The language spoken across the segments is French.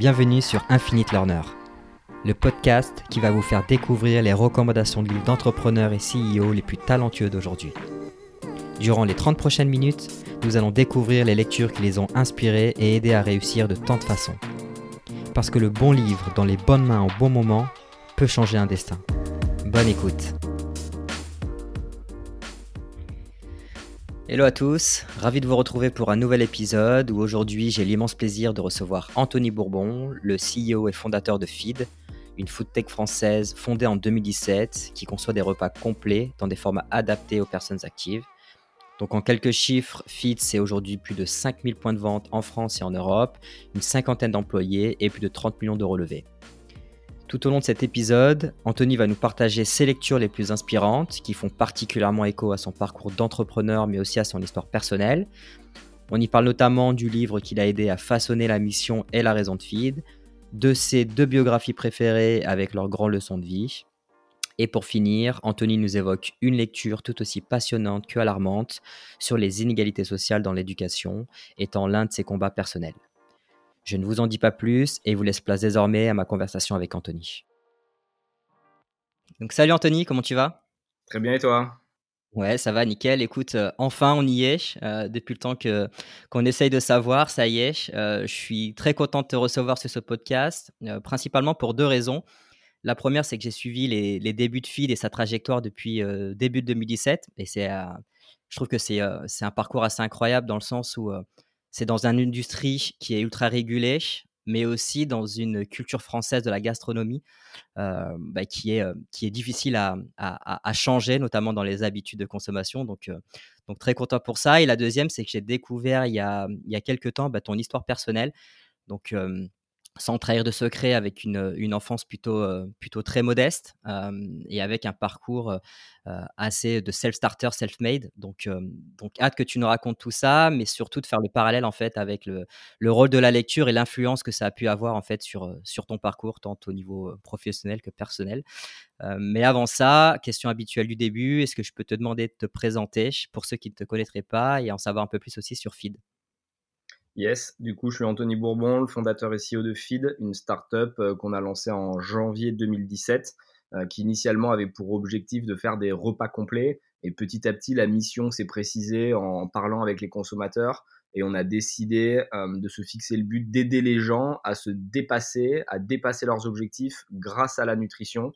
Bienvenue sur Infinite Learner, le podcast qui va vous faire découvrir les recommandations de livres d'entrepreneurs et CEO les plus talentueux d'aujourd'hui. Durant les 30 prochaines minutes, nous allons découvrir les lectures qui les ont inspirés et aidés à réussir de tant de façons. Parce que le bon livre dans les bonnes mains au bon moment peut changer un destin. Bonne écoute. Hello à tous, ravi de vous retrouver pour un nouvel épisode où aujourd'hui j'ai l'immense plaisir de recevoir Anthony Bourbon, le CEO et fondateur de Feed, une food tech française fondée en 2017 qui conçoit des repas complets dans des formats adaptés aux personnes actives donc en quelques chiffres, Fit, c'est aujourd'hui plus de 5000 points de vente en France et en Europe, une cinquantaine d'employés et plus de 30 millions d'euros levés. Tout au long de cet épisode, Anthony va nous partager ses lectures les plus inspirantes qui font particulièrement écho à son parcours d'entrepreneur mais aussi à son histoire personnelle. On y parle notamment du livre qui l'a aidé à façonner la mission et la raison de Feed, de ses deux biographies préférées avec leurs grandes leçons de vie, et pour finir, Anthony nous évoque une lecture tout aussi passionnante que alarmante sur les inégalités sociales dans l'éducation, étant l'un de ses combats personnels. Je ne vous en dis pas plus et vous laisse place désormais à ma conversation avec Anthony. Donc salut Anthony, comment tu vas? Très bien et toi? Ouais, ça va, nickel. Écoute, euh, enfin on y est. Euh, depuis le temps que qu'on essaye de savoir, ça y est. Euh, je suis très content de te recevoir sur ce podcast, principalement pour deux raisons. La première, c'est que j'ai suivi les, débuts de Feed et sa trajectoire depuis début de 2017. Et c'est, je trouve que c'est, c'est un parcours assez incroyable dans le sens où c'est dans une industrie qui est ultra régulée, mais aussi dans une culture française de la gastronomie bah, qui, est, qui est difficile à, à, changer, notamment dans les habitudes de consommation. Donc, donc très content pour ça. Et la deuxième, c'est que j'ai découvert il y a, il y a quelques temps bah, ton histoire personnelle. Donc, sans trahir de secret, avec une, une enfance plutôt, euh, plutôt très modeste et avec un parcours euh, assez de self-starter, self-made. Donc, donc, hâte que tu nous racontes tout ça, mais surtout de faire le parallèle en fait avec le, le rôle de la lecture et l'influence que ça a pu avoir en fait sur, sur ton parcours, tant au niveau professionnel que personnel. mais avant ça, question habituelle du début, est-ce que je peux te demander de te présenter pour ceux qui ne te connaîtraient pas et en savoir un peu plus aussi sur Feed? Yes, du coup, je suis Anthony Bourbon, le fondateur et CEO de Feed, une startup euh, qu'on a lancée en janvier 2017, euh, qui initialement avait pour objectif de faire des repas complets. Et petit à petit, la mission s'est précisée en parlant avec les consommateurs. Et on a décidé euh, de se fixer le but d'aider les gens à se dépasser, à dépasser leurs objectifs grâce à la nutrition.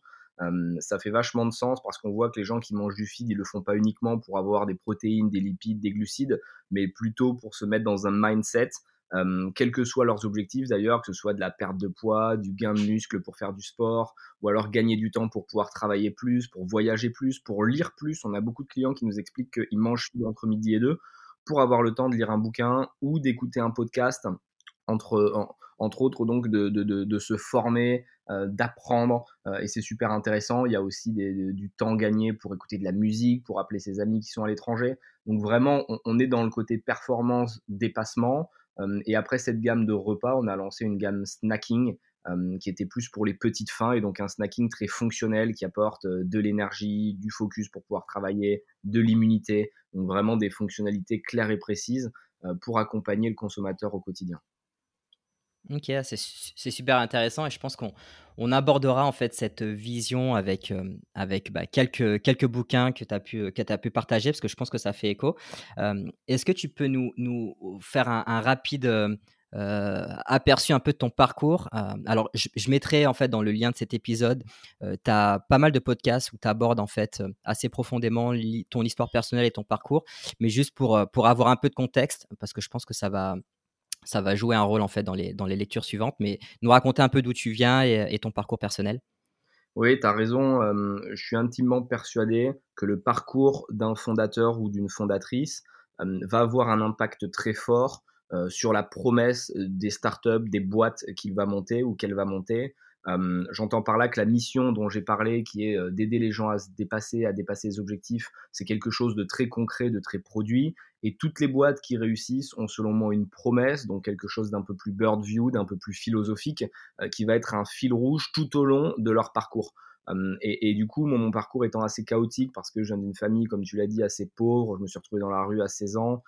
Ça fait vachement de sens parce qu'on voit que les gens qui mangent du feed, ils le font pas uniquement pour avoir des protéines, des lipides, des glucides, mais plutôt pour se mettre dans un mindset, euh, quels que soient leurs objectifs d'ailleurs, que ce soit de la perte de poids, du gain de muscle pour faire du sport, ou alors gagner du temps pour pouvoir travailler plus, pour voyager plus, pour lire plus. On a beaucoup de clients qui nous expliquent qu'ils mangent entre midi et deux pour avoir le temps de lire un bouquin ou d'écouter un podcast entre, entre autres donc de, se former, euh, d'apprendre, euh, et c'est super intéressant. Il y a aussi du temps gagné pour écouter de la musique, pour appeler ses amis qui sont à l'étranger. Donc vraiment, on, est dans le côté performance, dépassement. Euh, et après cette gamme de repas, on a lancé une gamme snacking qui était plus pour les petites fins et donc un snacking très fonctionnel qui apporte de l'énergie, du focus pour pouvoir travailler, de l'immunité, donc vraiment des fonctionnalités claires et précises pour accompagner le consommateur au quotidien. Ok, c'est super intéressant et je pense qu'on on abordera en fait cette vision avec, euh, bah, quelques, quelques bouquins que tu as, pu, pu partager parce que je pense que ça fait écho. Euh, est-ce que tu peux nous, nous faire un, rapide euh, aperçu un peu de ton parcours? Alors, je, je, mettrai en fait dans le lien de cet épisode, tu as pas mal de podcasts où tu abordes en fait assez profondément ton histoire personnelle et ton parcours, mais juste pour, pour avoir un peu de contexte parce que je pense que ça va ça va jouer un rôle en fait dans les, dans les lectures suivantes. Mais nous raconter un peu d'où tu viens et, ton parcours personnel. Oui, tu as raison. je suis intimement persuadé que le parcours d'un fondateur ou d'une fondatrice va avoir un impact très fort sur la promesse des startups, des boîtes qu'il va monter ou qu'elle va monter. J'entends par là que la mission dont j'ai parlé, qui est d'aider les gens à se dépasser, à dépasser les objectifs, c'est quelque chose de très concret, de très produit. Et toutes les boîtes qui réussissent ont selon moi une promesse, donc quelque chose d'un peu plus bird view, d'un peu plus philosophique, qui va être un fil rouge tout au long de leur parcours. et, du coup, mon, mon, parcours étant assez chaotique parce que je viens d'une famille, comme tu l'as dit, assez pauvre, je me suis retrouvé dans la rue à 16 ans,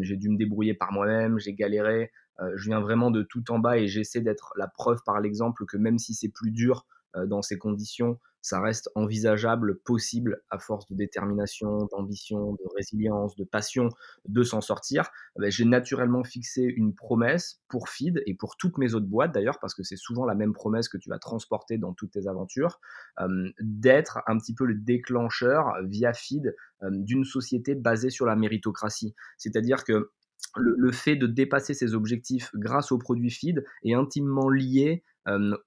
j'ai dû me débrouiller par moi-même, j'ai galéré. je viens vraiment de tout en bas et j'essaie d'être la preuve par l'exemple que même si c'est plus dur dans ces conditions, ça reste envisageable, possible, à force de détermination, d'ambition, de résilience, de passion, de s'en sortir. Eh ben, j'ai naturellement fixé une promesse pour Feed et pour toutes mes autres boîtes d'ailleurs, parce que c'est souvent la même promesse que tu vas transporter dans toutes tes aventures, d'être un petit peu le déclencheur via euh, d'une société basée sur la méritocratie. C'est-à-dire que le, fait de dépasser ses objectifs grâce au produit feed est intimement lié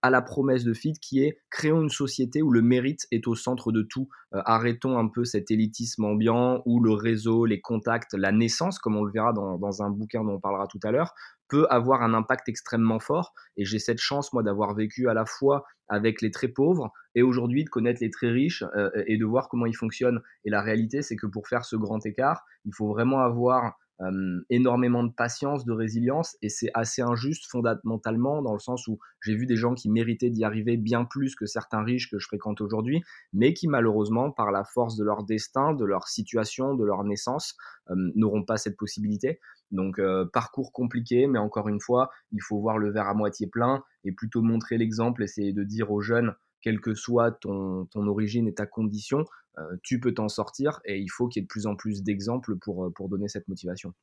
à la promesse de feed qui est créons une société où le mérite est au centre de tout. Euh, arrêtons un peu cet élitisme ambiant où le réseau, les contacts, la naissance, comme on le verra dans, dans un bouquin dont on parlera tout à l'heure, peut avoir un impact extrêmement fort. Et j'ai cette chance, moi, d'avoir vécu à la fois avec les très pauvres et aujourd'hui de connaître les très riches euh, et de voir comment ils fonctionnent. Et la réalité, c'est que pour faire ce grand écart, il faut vraiment avoir euh, énormément de patience, de résilience, et c'est assez injuste fondamentalement dans le sens où j'ai vu des gens qui méritaient d'y arriver bien plus que certains riches que je fréquente aujourd'hui, mais qui malheureusement, par la force de leur destin, de leur situation, de leur naissance, n'auront pas cette possibilité. Donc parcours compliqué, mais encore une fois, il faut voir le verre à moitié plein et plutôt montrer l'exemple, essayer de dire aux jeunes quelle que soit ton, ton origine et ta condition, euh, tu peux t'en sortir et il faut qu'il y ait de plus en plus d'exemples pour, euh, pour donner cette motivation.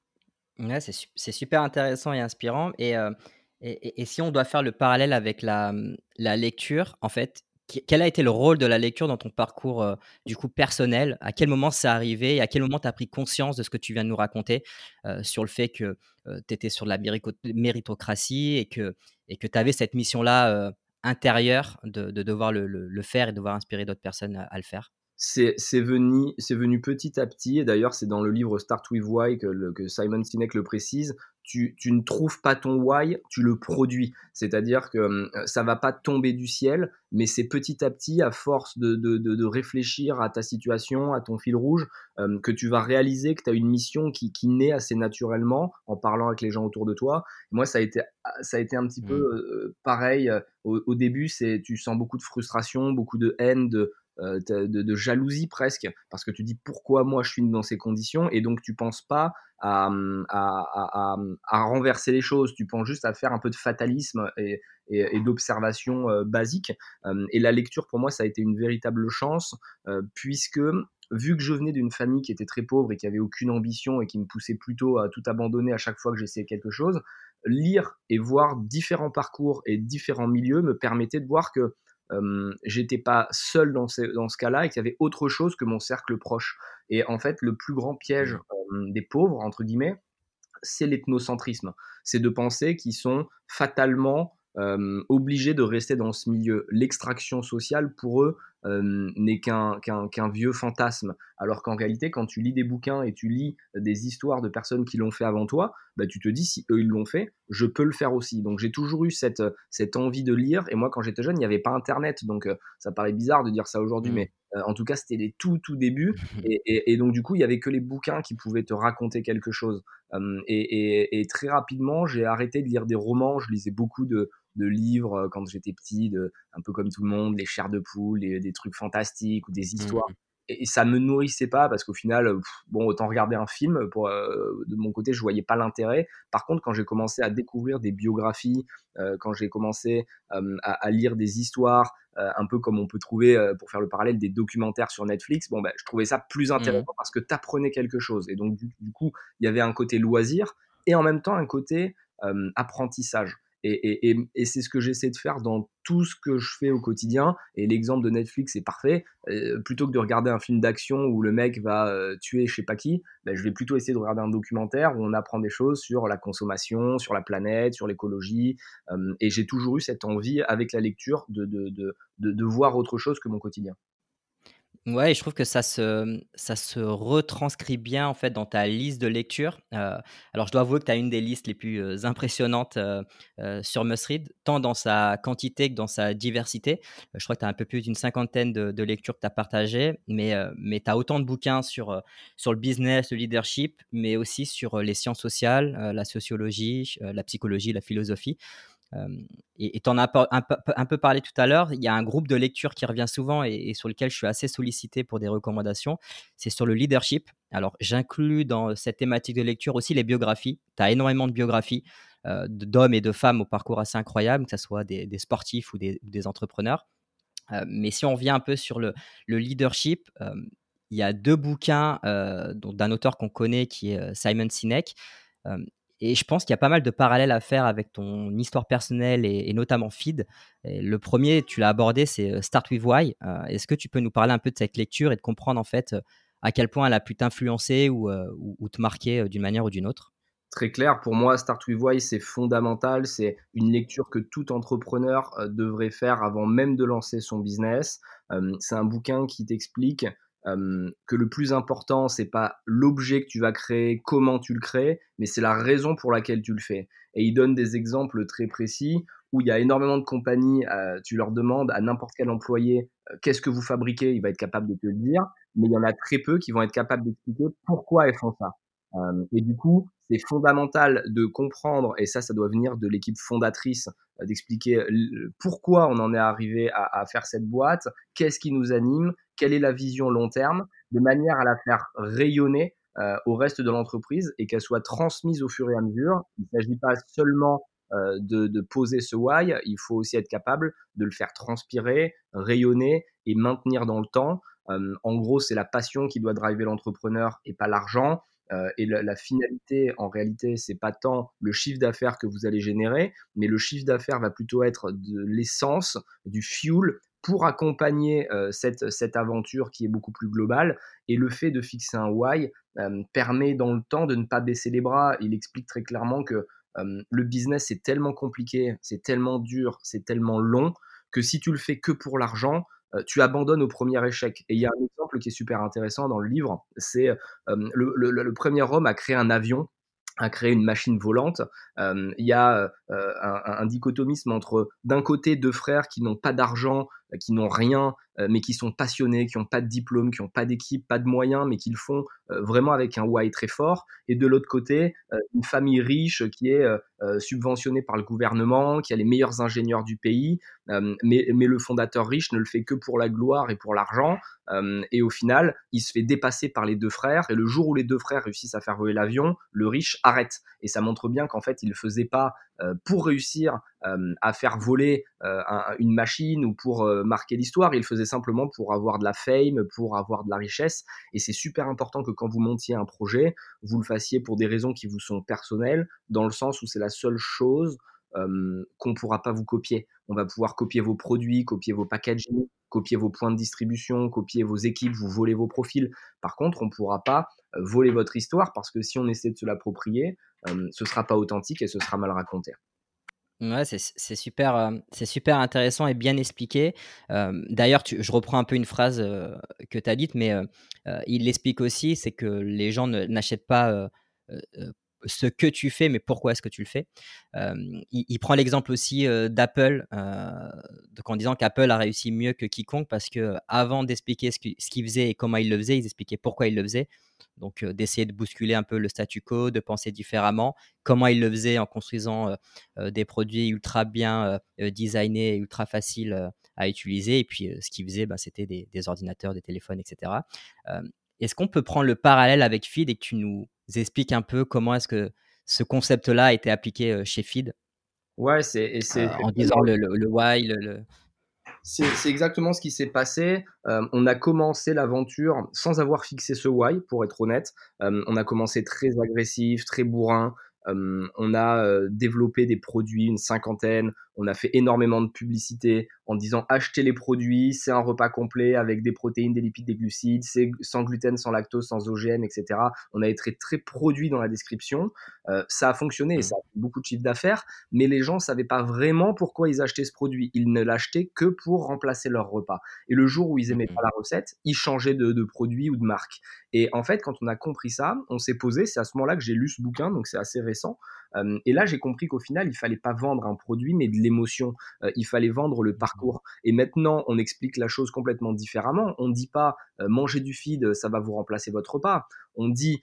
C'est super intéressant et inspirant. Euh, et, et, si on doit faire le parallèle avec la, la lecture, en fait, quel a été le rôle de la lecture dans ton parcours du coup personnel? À quel moment c'est arrivé et à quel moment tu as pris conscience de ce que tu viens de nous raconter sur le fait que tu étais sur la méritocratie et que tu et que avais cette mission-là intérieure de, de devoir le, le, faire et de devoir inspirer d'autres personnes à le faire c'est venu, venu petit à petit, et d'ailleurs c'est dans le livre Start with Why que, que Simon Sinek le précise, tu, tu, ne trouves pas ton why, tu le produis. C'est-à-dire que euh, ça va pas tomber du ciel, mais c'est petit à petit, à force de, de, de, réfléchir à ta situation, à ton fil rouge, euh, que tu vas réaliser que tu as une mission qui, qui, naît assez naturellement en parlant avec les gens autour de toi. Moi, ça a été, ça a été un petit peu mmh. euh, pareil. Au, au début, tu sens beaucoup de frustration, beaucoup de haine, de, euh, de, jalousie presque, parce que tu dis pourquoi moi je suis dans ces conditions, et donc tu penses pas à, à, à, renverser les choses, tu penses juste à faire un peu de fatalisme et, d'observation euh, basique. Euh, et la lecture pour moi ça a été une véritable chance, puisque vu que je venais d'une famille qui était très pauvre et qui avait aucune ambition et qui me poussait plutôt à tout abandonner à chaque fois que j'essayais quelque chose, lire et voir différents parcours et différents milieux me permettait de voir que euh, j'étais pas seul dans ce, dans ce cas-là et qu'il y avait autre chose que mon cercle proche. Et en fait, le plus grand piège mmh. des pauvres, entre guillemets, c'est l'ethnocentrisme. C'est de penser qu'ils sont fatalement obligés de rester dans ce milieu. L'extraction sociale, pour eux, n'est qu'un vieux fantasme. Alors qu'en réalité, quand tu lis des bouquins et tu lis des histoires de personnes qui l'ont fait avant toi, bah, tu te dis, si eux ils l'ont fait, je peux le faire aussi. Donc j'ai toujours eu cette, cette envie de lire. Et moi, quand j'étais jeune, il n'y avait pas Internet. Donc ça paraît bizarre de dire ça aujourd'hui, mmh. mais en tout cas, c'était les tout, tout débuts. Et, et, donc, du coup, il y avait que les bouquins qui pouvaient te raconter quelque chose. et, et, très rapidement, j'ai arrêté de lire des romans. Je lisais beaucoup de, de livres euh, quand j'étais petit, de, un peu comme tout le monde, les chairs de poule, des trucs fantastiques ou des histoires. Mmh. Et, ça me nourrissait pas parce qu'au final, bon, autant regarder un film. Pour, euh, de mon côté, je voyais pas l'intérêt. Par contre, quand j'ai commencé à découvrir des biographies, euh, quand j'ai commencé à, lire des histoires, un peu comme on peut trouver, pour faire le parallèle, des documentaires sur Netflix, bon, ben, je trouvais ça plus mmh. intéressant parce que tu apprenais quelque chose. Et donc, du, du coup, il y avait un côté loisir et en même temps un côté apprentissage. Et, c'est ce que j'essaie de faire dans tout ce que je fais au quotidien. Et l'exemple de Netflix est parfait. Euh, plutôt que de regarder un film d'action où le mec va euh, tuer je sais pas qui, ben, je vais plutôt essayer de regarder un documentaire où on apprend des choses sur la consommation, sur la planète, sur l'écologie. Euh, et j'ai toujours eu cette envie avec la lecture de, de voir autre chose que mon quotidien. Ouais, je trouve que ça se, ça se retranscrit bien en fait dans ta liste de lecture. Euh, alors, je dois avouer que tu as une des listes les plus euh, impressionnantes euh, sur Must tant dans sa quantité que dans sa diversité. je crois que tu as un peu plus d'une cinquantaine de, lectures que tu as partagées, mais, mais tu as autant de bouquins sur, sur le business, le leadership, mais aussi sur les sciences sociales, la sociologie, la psychologie, la philosophie. Et tu en as un peu, parlé tout à l'heure, il y a un groupe de lecture qui revient souvent et, sur lequel je suis assez sollicité pour des recommandations, c'est sur le leadership. Alors j'inclus dans cette thématique de lecture aussi les biographies. Tu as énormément de biographies d'hommes et de femmes au parcours assez incroyable, que ce soit des, sportifs ou des, entrepreneurs. mais si on revient un peu sur le, leadership, il y a deux bouquins d'un auteur qu'on connaît qui est Simon Sinek. Et je pense qu'il y a pas mal de parallèles à faire avec ton histoire personnelle et, notamment Feed. le premier, tu l'as abordé, c'est euh, Start with Why. Euh, est-ce que tu peux nous parler un peu de cette lecture et de comprendre en fait euh, à quel point elle a pu t'influencer ou, ou, te marquer d'une manière ou d'une autre? Très clair, pour moi, Start with Why, c'est fondamental. C'est une lecture que tout entrepreneur devrait faire avant même de lancer son business. c'est un bouquin qui t'explique que le plus important, c'est pas l'objet que tu vas créer, comment tu le crées, mais c'est la raison pour laquelle tu le fais. Et il donne des exemples très précis où il y a énormément de compagnies, euh, tu leur demandes à n'importe quel employé euh, qu'est-ce que vous fabriquez, il va être capable de te le dire, mais il y en a très peu qui vont être capables d'expliquer pourquoi elles font ça. et du coup, c'est fondamental de comprendre, et ça, ça doit venir de l'équipe fondatrice, euh, d'expliquer pourquoi on en est arrivé à faire cette boîte, qu'est-ce qui nous anime, quelle est la vision long terme, de manière à la faire rayonner euh, au reste de l'entreprise et qu'elle soit transmise au fur et à mesure. Il ne s'agit pas seulement euh, de, poser ce why, il faut aussi être capable de le faire transpirer, rayonner et maintenir dans le temps. Euh, en gros, c'est la passion qui doit driver l'entrepreneur et pas l'argent. et la, finalité, en réalité, c'est pas tant le chiffre d'affaires que vous allez générer, mais le chiffre d'affaires va plutôt être de l'essence, du fuel pour accompagner euh, cette, cette, aventure qui est beaucoup plus globale. Et le fait de fixer un why euh, permet dans le temps de ne pas baisser les bras. Il explique très clairement que euh, le business est tellement compliqué, c'est tellement dur, c'est tellement long que si tu le fais que pour l'argent, tu abandonnes au premier échec. Et il y a un exemple qui est super intéressant dans le livre, c'est le, le, premier homme a créé un avion à créer une machine volante. il y a un, dichotomisme entre d'un côté deux frères qui n'ont pas d'argent, qui n'ont rien, euh, mais qui sont passionnés, qui n'ont pas de diplôme, qui n'ont pas d'équipe, pas de moyens, mais qui le font euh, vraiment avec un why très fort. Et de l'autre côté, euh, une famille riche qui est subventionnée par le gouvernement, qui a les meilleurs ingénieurs du pays, mais, mais le fondateur riche ne le fait que pour la gloire et pour l'argent. et au final, il se fait dépasser par les deux frères. Et le jour où les deux frères réussissent à faire voler l'avion, le riche arrête. Et ça montre bien qu'en fait, il ne faisait pas pour réussir à faire voler une machine ou pour marquer l'histoire. Il le faisait simplement pour avoir de la fame, pour avoir de la richesse. Et c'est super important que quand vous montiez un projet, vous le fassiez pour des raisons qui vous sont personnelles, dans le sens où c'est la seule chose qu'on ne pourra pas vous copier. On va pouvoir copier vos produits, copier vos packaging, copier vos points de distribution, copier vos équipes, vous voler vos profils. Par contre, on ne pourra pas voler votre histoire parce que si on essaie de se l'approprier, ce ne sera pas authentique et ce sera mal raconté. Ouais, c'est super, c'est super intéressant et bien expliqué. D'ailleurs, je reprends un peu une phrase que tu as dite, mais il l'explique aussi, c'est que les gens n'achètent pas ce que tu fais, mais pourquoi est-ce que tu le fais? il, prend l'exemple aussi d'Apple, en disant qu'Apple a réussi mieux que quiconque parce que avant d'expliquer ce qu'il faisait et comment il le faisait, ils expliquaient pourquoi il le faisait. Donc d'essayer de bousculer un peu le statu quo, de penser différemment, comment il le faisait en construisant des produits ultra bien designés ultra faciles à utiliser. Et puis ce qu'il faisait, bah, c'était des, des, ordinateurs, des téléphones, etc. Est-ce qu'on peut prendre le parallèle avec Feed et que tu nous expliques un peu comment est-ce que ce concept-là a été appliqué chez Feed Ouais, c'est. en disant le, le, le why, le, c'est exactement ce qui s'est passé. Euh, on a commencé l'aventure sans avoir fixé ce why, pour être honnête. Euh, on a commencé très agressif, très bourrin. Euh, on a développé des produits, une cinquantaine. On a fait énormément de publicité en disant achetez les produits, c'est un repas complet avec des protéines, des lipides, des glucides, c'est sans gluten, sans lactose, sans OGM, etc. On a été très produit dans la description. Euh, ça a fonctionné et mmh. ça a fait beaucoup de chiffre d'affaires, mais les gens ne savaient pas vraiment pourquoi ils achetaient ce produit. Ils ne l'achetaient que pour remplacer leur repas. Et le jour où ils aimaient mmh. pas la recette, ils changeaient de, de produit ou de marque. Et en fait, quand on a compris ça, on s'est posé, c'est à ce moment-là que j'ai lu ce bouquin, donc c'est assez récent. Et là, j'ai compris qu'au final, il fallait pas vendre un produit, mais de l'émotion. il fallait vendre le parcours. Et maintenant, on explique la chose complètement différemment. On ne dit pas manger du feed, ça va vous remplacer votre repas. On dit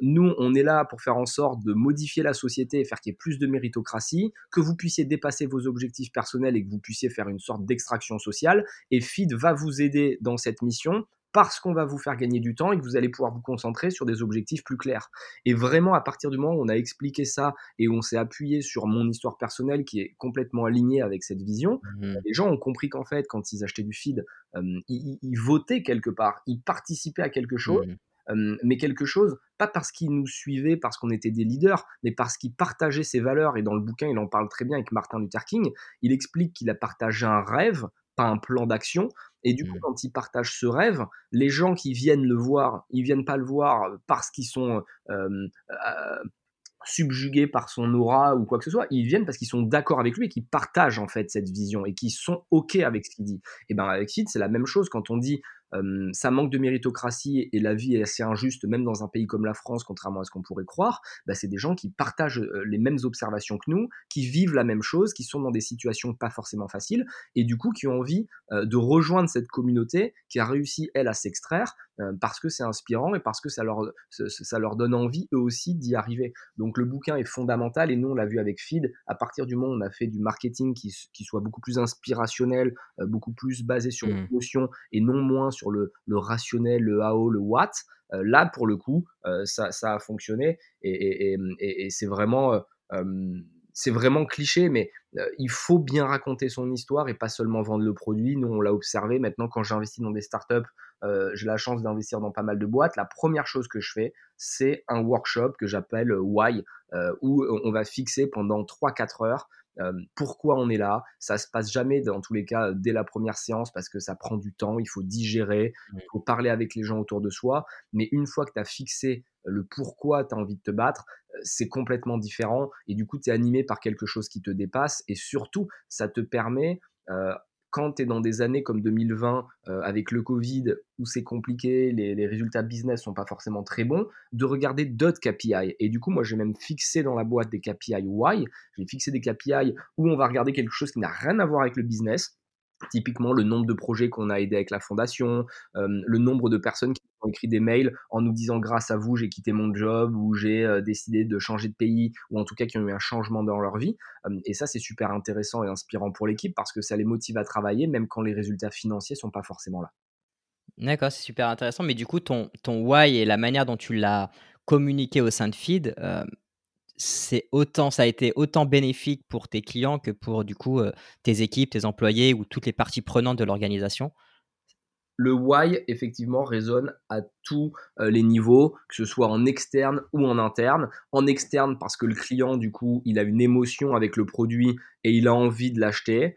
nous, on est là pour faire en sorte de modifier la société et faire qu'il y ait plus de méritocratie, que vous puissiez dépasser vos objectifs personnels et que vous puissiez faire une sorte d'extraction sociale. Et feed va vous aider dans cette mission parce qu'on va vous faire gagner du temps et que vous allez pouvoir vous concentrer sur des objectifs plus clairs. Et vraiment, à partir du moment où on a expliqué ça et où on s'est appuyé sur mon histoire personnelle qui est complètement alignée avec cette vision, mmh les gens ont compris qu'en fait, quand ils achetaient du feed, ils, votaient quelque part, ils participaient à quelque chose. Mmh mais quelque chose, pas parce qu'ils nous suivaient, parce qu'on était des leaders, mais parce qu'ils partageaient ses valeurs. Et dans le bouquin, il en parle très bien avec Martin Luther King. Il explique qu'il a partagé un rêve, pas un plan d'action. Et du coup, mmh. quand il partage ce rêve, les gens qui viennent le voir, ils viennent pas le voir parce qu'ils sont euh, subjugués par son aura ou quoi que ce soit. Ils viennent parce qu'ils sont d'accord avec lui et qu'ils partagent en fait cette vision et qu'ils sont ok avec ce qu'il dit. Et ben avec Sid, c'est la même chose quand on dit ça manque de méritocratie et la vie est assez injuste, même dans un pays comme la France, contrairement à ce qu'on pourrait croire, bah, c'est des gens qui partagent les mêmes observations que nous, qui vivent la même chose, qui sont dans des situations pas forcément faciles, et du coup qui ont envie de rejoindre cette communauté qui a réussi, elle, à s'extraire, parce que c'est inspirant et parce que ça leur, ça leur donne envie, eux aussi, d'y arriver. Donc le bouquin est fondamental, et nous, on l'a vu avec Feed, à partir du moment où on a fait du marketing qui, qui soit beaucoup plus inspirationnel, beaucoup plus basé sur mmh. l'émotion, et non moins sur le, rationnel, le AO, le what. Euh, là, pour le coup, euh, ça, a fonctionné et, c'est vraiment, euh, c'est vraiment cliché, mais il faut bien raconter son histoire et pas seulement vendre le produit. Nous, on l'a observé. Maintenant, quand j'investis dans des startups, j'ai la chance d'investir dans pas mal de boîtes. La première chose que je fais, c'est un workshop que j'appelle Why, où on va fixer pendant 3-4 heures pourquoi on est là? Ça se passe jamais, dans tous les cas, dès la première séance parce que ça prend du temps, il faut digérer, il faut parler avec les gens autour de soi. Mais une fois que tu as fixé le pourquoi tu as envie de te battre, c'est complètement différent et du coup, tu es animé par quelque chose qui te dépasse et surtout, ça te permet euh, quand dans des années comme 2020, euh, avec le Covid, où c'est compliqué, les, résultats business sont pas forcément très bons, de regarder d'autres KPI. Et du coup, moi, j'ai même fixé dans la boîte des KPI Y, j'ai fixé des KPI où on va regarder quelque chose qui n'a rien à voir avec le business, Typiquement, le nombre de projets qu'on a aidés avec la fondation, le nombre de personnes qui ont écrit des mails en nous disant grâce à vous, j'ai quitté mon job ou j'ai décidé de changer de pays ou en tout cas qui ont eu un changement dans leur vie. Et ça, c'est super intéressant et inspirant pour l'équipe parce que ça les motive à travailler même quand les résultats financiers sont pas forcément là. D'accord, c'est super intéressant. Mais du coup, ton, ton why et la manière dont tu l'as communiqué au sein de Feed, c'est autant, ça a été autant bénéfique pour tes clients que pour du coup tes équipes, tes employés ou toutes les parties prenantes de l'organisation? Le why, effectivement, résonne à tous les niveaux, que ce soit en externe ou en interne. En externe, parce que le client, du coup, il a une émotion avec le produit et il a envie de l'acheter.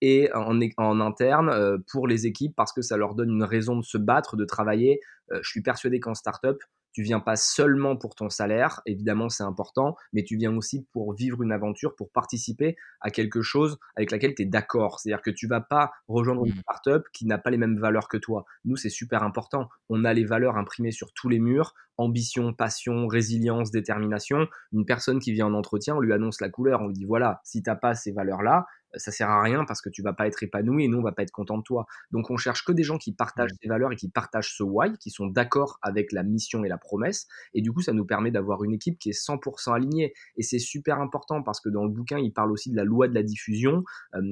et en, en interne, pour les équipes, parce que ça leur donne une raison de se battre, de travailler. je suis persuadé qu'en startup, tu viens pas seulement pour ton salaire, évidemment c'est important, mais tu viens aussi pour vivre une aventure, pour participer à quelque chose avec laquelle tu es d'accord. C'est-à-dire que tu vas pas rejoindre une mmh. startup qui n'a pas les mêmes valeurs que toi. Nous, c'est super important. On a les valeurs imprimées sur tous les murs, ambition, passion, résilience, détermination. Une personne qui vient en entretien, on lui annonce la couleur, on lui dit voilà, si t'as pas ces valeurs-là, ça sert à rien parce que tu vas pas être épanoui et nous on va pas être content de toi. Donc on cherche que des gens qui partagent mmh. ces valeurs et qui partagent ce why, qui sont d'accord avec la mission et la promesse. Et du coup ça nous permet d'avoir une équipe qui est 100% alignée. Et c'est super important parce que dans le bouquin il parle aussi de la loi de la diffusion,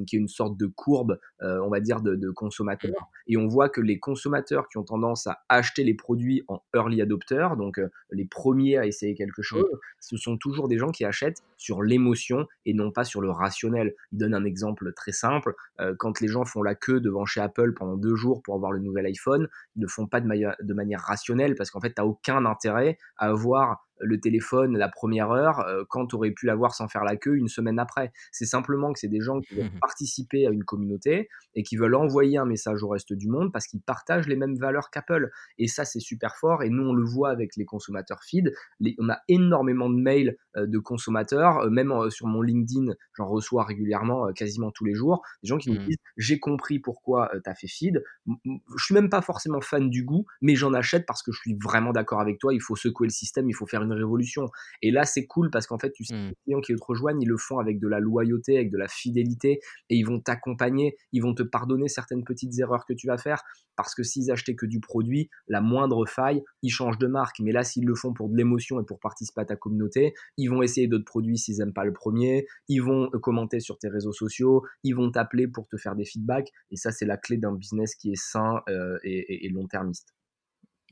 qui est une sorte de courbe, euh, on va dire de, de consommateurs. Mmh. Et on voit que les consommateurs qui ont tendance à acheter les produits en early adopter, donc euh, les premiers à essayer quelque mmh. chose, ce sont toujours des gens qui achètent sur l'émotion et non pas sur le rationnel. Il donne un exemple très simple. Euh, quand les gens font la queue devant chez Apple pendant deux jours pour avoir le nouvel iPhone, ils ne font pas de, de manière rationnelle parce qu'en fait, tu n'as aucun intérêt à avoir le téléphone la première heure euh, quand tu aurais pu l'avoir sans faire la queue une semaine après. C'est simplement que c'est des gens qui veulent participer à une communauté et qui veulent envoyer un message au reste du monde parce qu'ils partagent les mêmes valeurs qu'Apple. Et ça, c'est super fort. Et nous, on le voit avec les consommateurs feed. on a énormément de mails euh, de consommateurs, euh, même sur mon LinkedIn, j'en reçois régulièrement, quasiment tous les jours, des gens qui me mmh. disent j'ai compris pourquoi tu as fait feed. Je suis même pas forcément fan du goût, mais j'en achète parce que je suis vraiment d'accord avec toi. Il faut secouer le système, il faut faire une une révolution. Et là, c'est cool parce qu'en fait, tu sais, mmh. les clients qui te rejoignent, ils le font avec de la loyauté, avec de la fidélité, et ils vont t'accompagner, ils vont te pardonner certaines petites erreurs que tu vas faire, parce que s'ils achetaient que du produit, la moindre faille, ils changent de marque. Mais là, s'ils le font pour de l'émotion et pour participer à ta communauté, ils vont essayer d'autres produits s'ils n'aiment pas le premier, ils vont euh, commenter sur tes réseaux sociaux, ils vont t'appeler pour te faire des feedbacks, et ça, c'est la clé d'un business qui est sain euh, et, long-termiste.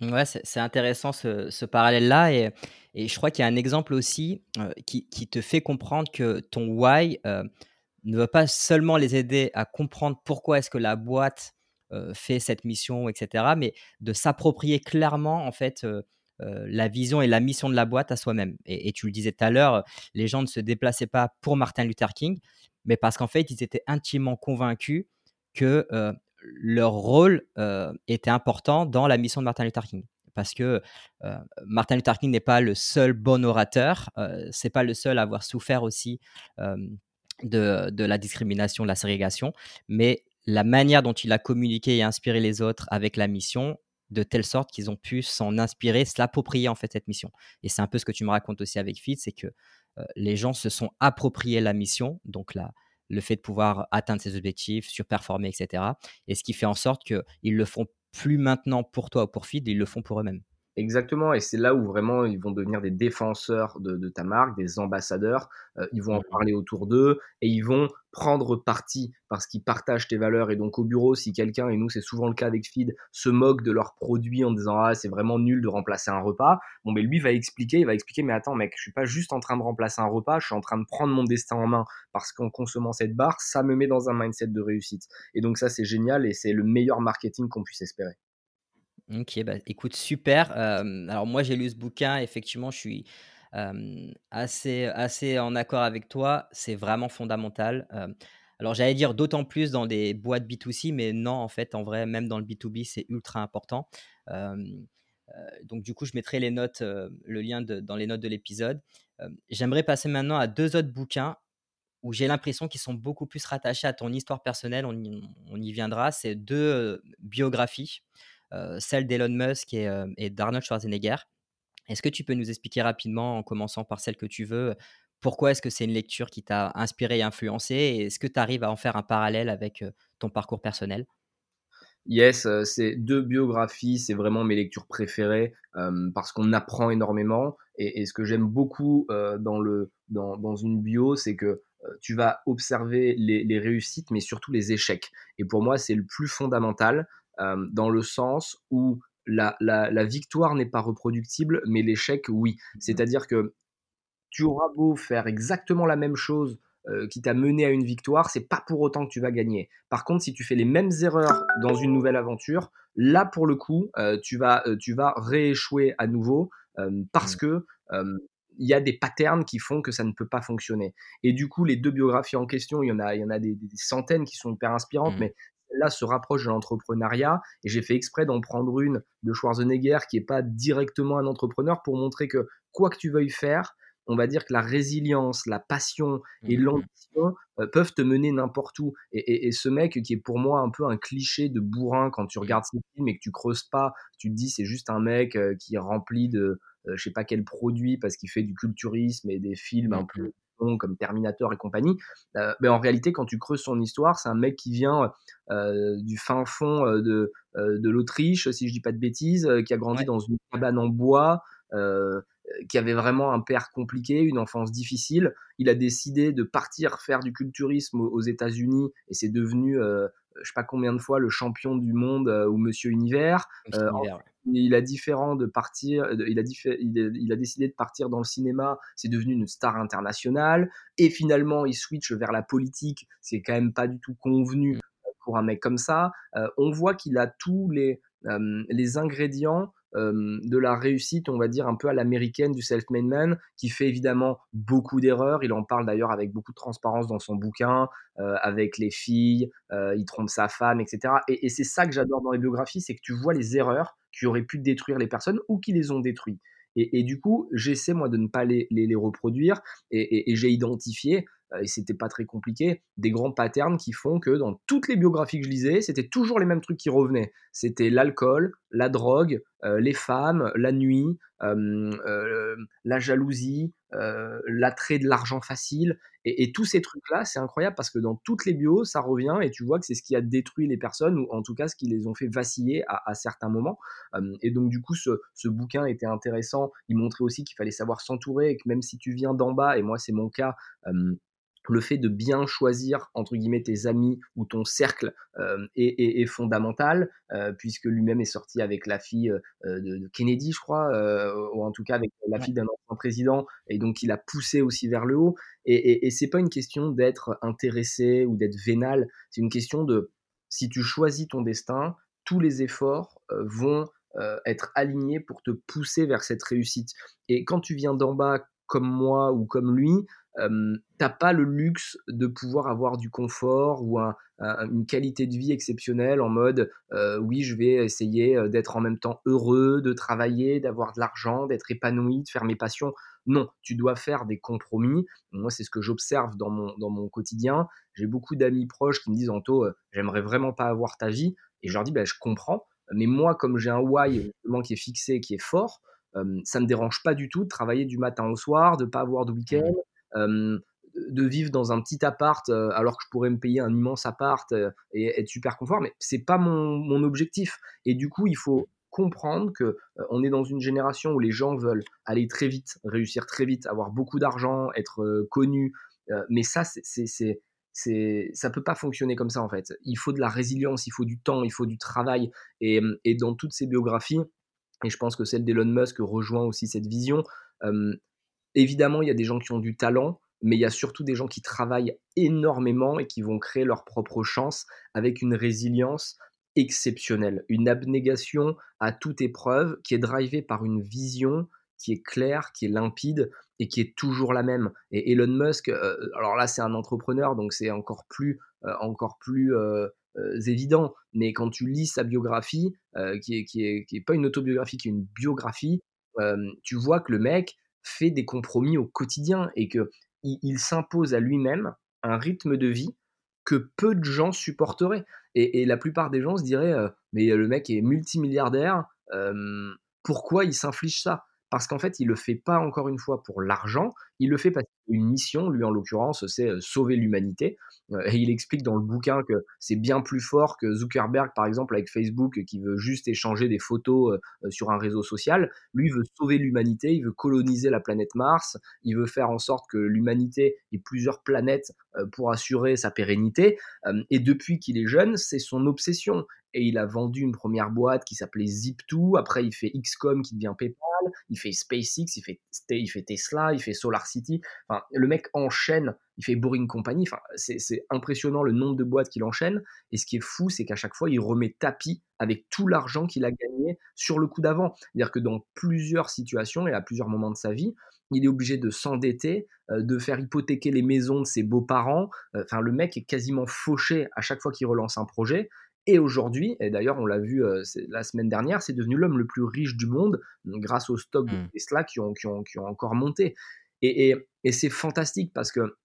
Ouais, c'est intéressant ce, parallèle-là. Et, je crois qu'il y a un exemple aussi euh, qui, te fait comprendre que ton why ne va pas seulement les aider à comprendre pourquoi est-ce que la boîte fait cette mission, etc., mais de s'approprier clairement, en fait, la vision et la mission de la boîte à soi-même. Et, et, tu le disais tout à l'heure, les gens ne se déplaçaient pas pour Martin Luther King, mais parce qu'en fait, ils étaient intimement convaincus que leur rôle était important dans la mission de Martin Luther King. Parce que Martin Luther King n'est pas le seul bon orateur, c'est pas le seul à avoir souffert aussi de, de, la discrimination, de la ségrégation, mais la manière dont il a communiqué et inspiré les autres avec la mission, de telle sorte qu'ils ont pu s'en inspirer, se l'approprier en fait cette mission. Et c'est un peu ce que tu me racontes aussi avec Fit, c'est que les gens se sont appropriés la mission, donc la, le fait de pouvoir atteindre ses objectifs, surperformer, etc. Et ce qui fait en sorte qu'ils le font plus maintenant pour toi ou pour Feed, ils le font pour eux-mêmes. Exactement, et c'est là où vraiment ils vont devenir des défenseurs de, ta marque, des ambassadeurs. Euh, ils vont en parler autour d'eux et ils vont prendre parti parce qu'ils partagent tes valeurs. Et donc au bureau, si quelqu'un, et nous c'est souvent le cas avec Feed, se moque de leurs produits en disant ah c'est vraiment nul de remplacer un repas, bon mais lui va expliquer, il va expliquer mais attends mec, je suis pas juste en train de remplacer un repas, je suis en train de prendre mon destin en main parce qu'en consommant cette barre, ça me met dans un mindset de réussite. Et donc ça c'est génial et c'est le meilleur marketing qu'on puisse espérer. Ok, bah, écoute, super. alors moi, j'ai lu ce bouquin. Effectivement, je suis assez, assez en accord avec toi. C'est vraiment fondamental. alors j'allais dire d'autant plus dans des boîtes B2C, mais non, en fait, en vrai, même dans le B2B, c'est ultra important. donc du coup, je mettrai les notes, le lien dans les notes de l'épisode. J'aimerais passer maintenant à deux autres bouquins où j'ai l'impression qu'ils sont beaucoup plus rattachés à ton histoire personnelle. On on y viendra. C'est deux biographies. Euh, celle d'Elon Musk euh, et, d'Arnold Schwarzenegger. Est-ce que tu peux nous expliquer rapidement, en commençant par celle que tu veux, pourquoi est-ce que c'est une lecture qui t'a inspiré et influencé et est-ce que tu arrives à en faire un parallèle avec euh, ton parcours personnel? Yes, c'est deux biographies, c'est vraiment mes lectures préférées parce qu'on apprend énormément. Et, ce que j'aime beaucoup dans, le, dans, dans, une bio, c'est que tu vas observer les, les, réussites, mais surtout les échecs. Et pour moi, c'est le plus fondamental euh, dans le sens où la, victoire n'est pas reproductible, mais l'échec, oui. Mmh C'est-à-dire que tu auras beau faire exactement la même chose euh, qui t'a mené à une victoire, c'est pas pour autant que tu vas gagner. Par contre, si tu fais les mêmes erreurs dans une nouvelle aventure, là pour le coup, euh, tu vas tu vas rééchouer à nouveau parce mmh. que il y a des patterns qui font que ça ne peut pas fonctionner. Et du coup, les deux biographies en question, il y en a, il y en a des, centaines qui sont hyper inspirantes, mmh. mais là se rapproche de l'entrepreneuriat et j'ai fait exprès d'en prendre une de Schwarzenegger qui n'est pas directement un entrepreneur pour montrer que quoi que tu veuilles faire, on va dire que la résilience, la passion et mmh l'ambition euh, peuvent te mener n'importe où. Et, ce mec qui est pour moi un peu un cliché de bourrin quand tu regardes ses films et que tu creuses pas, tu te dis c'est juste un mec euh, qui est rempli de je euh, je sais pas quel produit parce qu'il fait du culturisme et des films un mmh comme Terminator et compagnie. Euh, mais en réalité, quand tu creuses son histoire, c'est un mec qui vient euh, du fin fond euh, de, de l'Autriche, si je dis pas de bêtises, qui a grandi dans une cabane en bois, qui avait vraiment un père compliqué, une enfance difficile. Il a décidé de partir faire du culturisme aux États-Unis et c'est devenu je sais pas combien de fois le champion du monde ou Monsieur Univers. Il a différent de partir, il a, il, a, décidé de partir dans le cinéma, c'est devenu une star internationale. Et finalement, il switch vers la politique, c'est quand même pas du tout convenu mmh. pour un mec comme ça. on voit qu'il a tous les, les ingrédients de la réussite, on va dire, un peu à l'américaine du self-made man, qui fait évidemment beaucoup d'erreurs. Il en parle d'ailleurs avec beaucoup de transparence dans son bouquin, avec les filles, il trompe sa femme, etc. Et, c'est ça que j'adore dans les biographies, c'est que tu vois les erreurs qui auraient pu détruire les personnes ou qui les ont détruites. Et, du coup, j'essaie moi de ne pas les, les, reproduire et, j'ai identifié et c'était pas très compliqué, des grands patterns qui font que dans toutes les biographies que je lisais, c'était toujours les mêmes trucs qui revenaient. C'était l'alcool, la drogue, les femmes, la nuit, la jalousie, l'attrait de l'argent facile. Et, tous ces trucs-là, c'est incroyable parce que dans toutes les bios, ça revient et tu vois que c'est ce qui a détruit les personnes ou en tout cas ce qui les ont fait vaciller à, certains moments. et donc du coup, ce, ce, bouquin était intéressant. Il montrait aussi qu'il fallait savoir s'entourer et que même si tu viens d'en bas, et moi c'est mon cas, le fait de bien choisir entre guillemets tes amis ou ton cercle euh, est, fondamental euh, puisque lui-même est sorti avec la fille euh, de, Kennedy je crois ou en tout cas avec la fille d'un ancien président et donc il a poussé aussi vers le haut. Et, et, c'est pas une question d'être intéressé ou d'être vénal c'est une question de si tu choisis ton destin tous les efforts vont être alignés pour te pousser vers cette réussite. Et quand tu viens d'en bas comme moi ou comme lui t'as pas le luxe de pouvoir avoir du confort ou une qualité de vie exceptionnelle en mode oui je vais essayer d'être en même temps heureux, de travailler, d'avoir de l'argent, d'être épanoui, de faire mes passions. Non, tu dois faire des compromis. Moi c'est ce que j'observe dans mon, dans mon quotidien. J'ai beaucoup d'amis proches qui me disent Anto, j'aimerais vraiment pas avoir ta vie. Et je leur dis, bah, je comprends, mais moi comme j'ai un why qui est fixé, qui est fort, ça me dérange pas du tout de travailler du matin au soir, de pas avoir de week-end, de vivre dans un petit appart alors que je pourrais me payer un immense appart et être super confort, mais c'est pas mon, objectif. Et du coup, il faut comprendre que on est dans une génération où les gens veulent aller très vite, réussir très vite, avoir beaucoup d'argent, être connu. mais ça, c'est c'est ça peut pas fonctionner comme ça en fait. Il faut de la résilience, il faut du temps, il faut du travail. Et, et dans toutes ces biographies, et je pense que celle d'Elon Musk rejoint aussi cette vision, Évidemment, il y a des gens qui ont du talent, mais il y a surtout des gens qui travaillent énormément et qui vont créer leur propre chance avec une résilience exceptionnelle, une abnégation à toute épreuve qui est drivée par une vision qui est claire, qui est limpide et qui est toujours la même. Et Elon Musk, euh, alors là c'est un entrepreneur, donc c'est encore plus, euh, encore plus euh, évident. Mais quand tu lis sa biographie, qui est, qui, est, qui est pas une autobiographie, qui est une biographie, tu vois que le mec, fait des compromis au quotidien et que il, s'impose à lui-même un rythme de vie que peu de gens supporteraient. Et, la plupart des gens se diraient euh, mais le mec est multimilliardaire, pourquoi il s'inflige ça? Parce qu'en fait, il le fait pas encore une fois pour l'argent, il le fait parce une mission, lui en l'occurrence, c'est sauver l'humanité. Et il explique dans le bouquin que c'est bien plus fort que Zuckerberg, par exemple, avec Facebook, qui veut juste échanger des photos sur un réseau social. Lui veut sauver l'humanité, il veut coloniser la planète Mars, il veut faire en sorte que l'humanité ait plusieurs planètes pour assurer sa pérennité. Et depuis qu'il est jeune, c'est son obsession et il a vendu une première boîte qui s'appelait Zip2. Après, il fait XCOM qui devient PayPal, il fait SpaceX, il fait, il fait Tesla, il fait Solar City. Enfin, le mec enchaîne, il fait Boring Company. Enfin, c'est impressionnant le nombre de boîtes qu'il enchaîne. Et ce qui est fou, c'est qu'à chaque fois, il remet tapis avec tout l'argent qu'il a gagné sur le coup d'avant. C'est-à-dire que dans plusieurs situations et à plusieurs moments de sa vie, il est obligé de s'endetter, euh, de faire hypothéquer les maisons de ses beaux-parents. Euh, enfin, le mec est quasiment fauché à chaque fois qu'il relance un projet. Et aujourd'hui, et d'ailleurs on l'a vu euh, la semaine dernière, c'est devenu l'homme le plus riche du monde grâce aux stocks de mmh. Tesla qui ont, qui ont, qui ont encore monté. Et, et, c'est fantastique parce que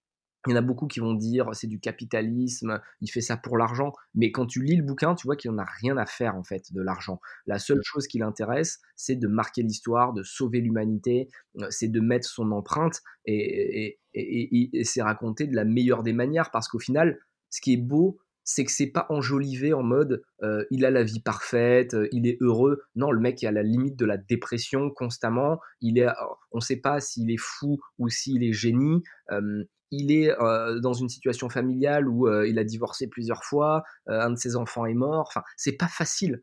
il y en a beaucoup qui vont dire c'est du capitalisme, il fait ça pour l'argent. Mais quand tu lis le bouquin, tu vois qu'il n'en a rien à faire en fait de l'argent. La seule mmh. chose qui l'intéresse, c'est de marquer l'histoire, de sauver l'humanité, euh, c'est de mettre son empreinte et, et, et c'est raconter de la meilleure des manières parce qu'au final, ce qui est beau, c'est que c'est pas enjolivé en mode euh, il a la vie parfaite, euh, il est heureux. Non, le mec est à la limite de la dépression constamment. Il est, on ne sait pas s'il est fou ou s'il est génie. il est euh, dans une situation familiale où il a divorcé plusieurs fois, un de ses enfants est mort. Enfin, c'est pas facile.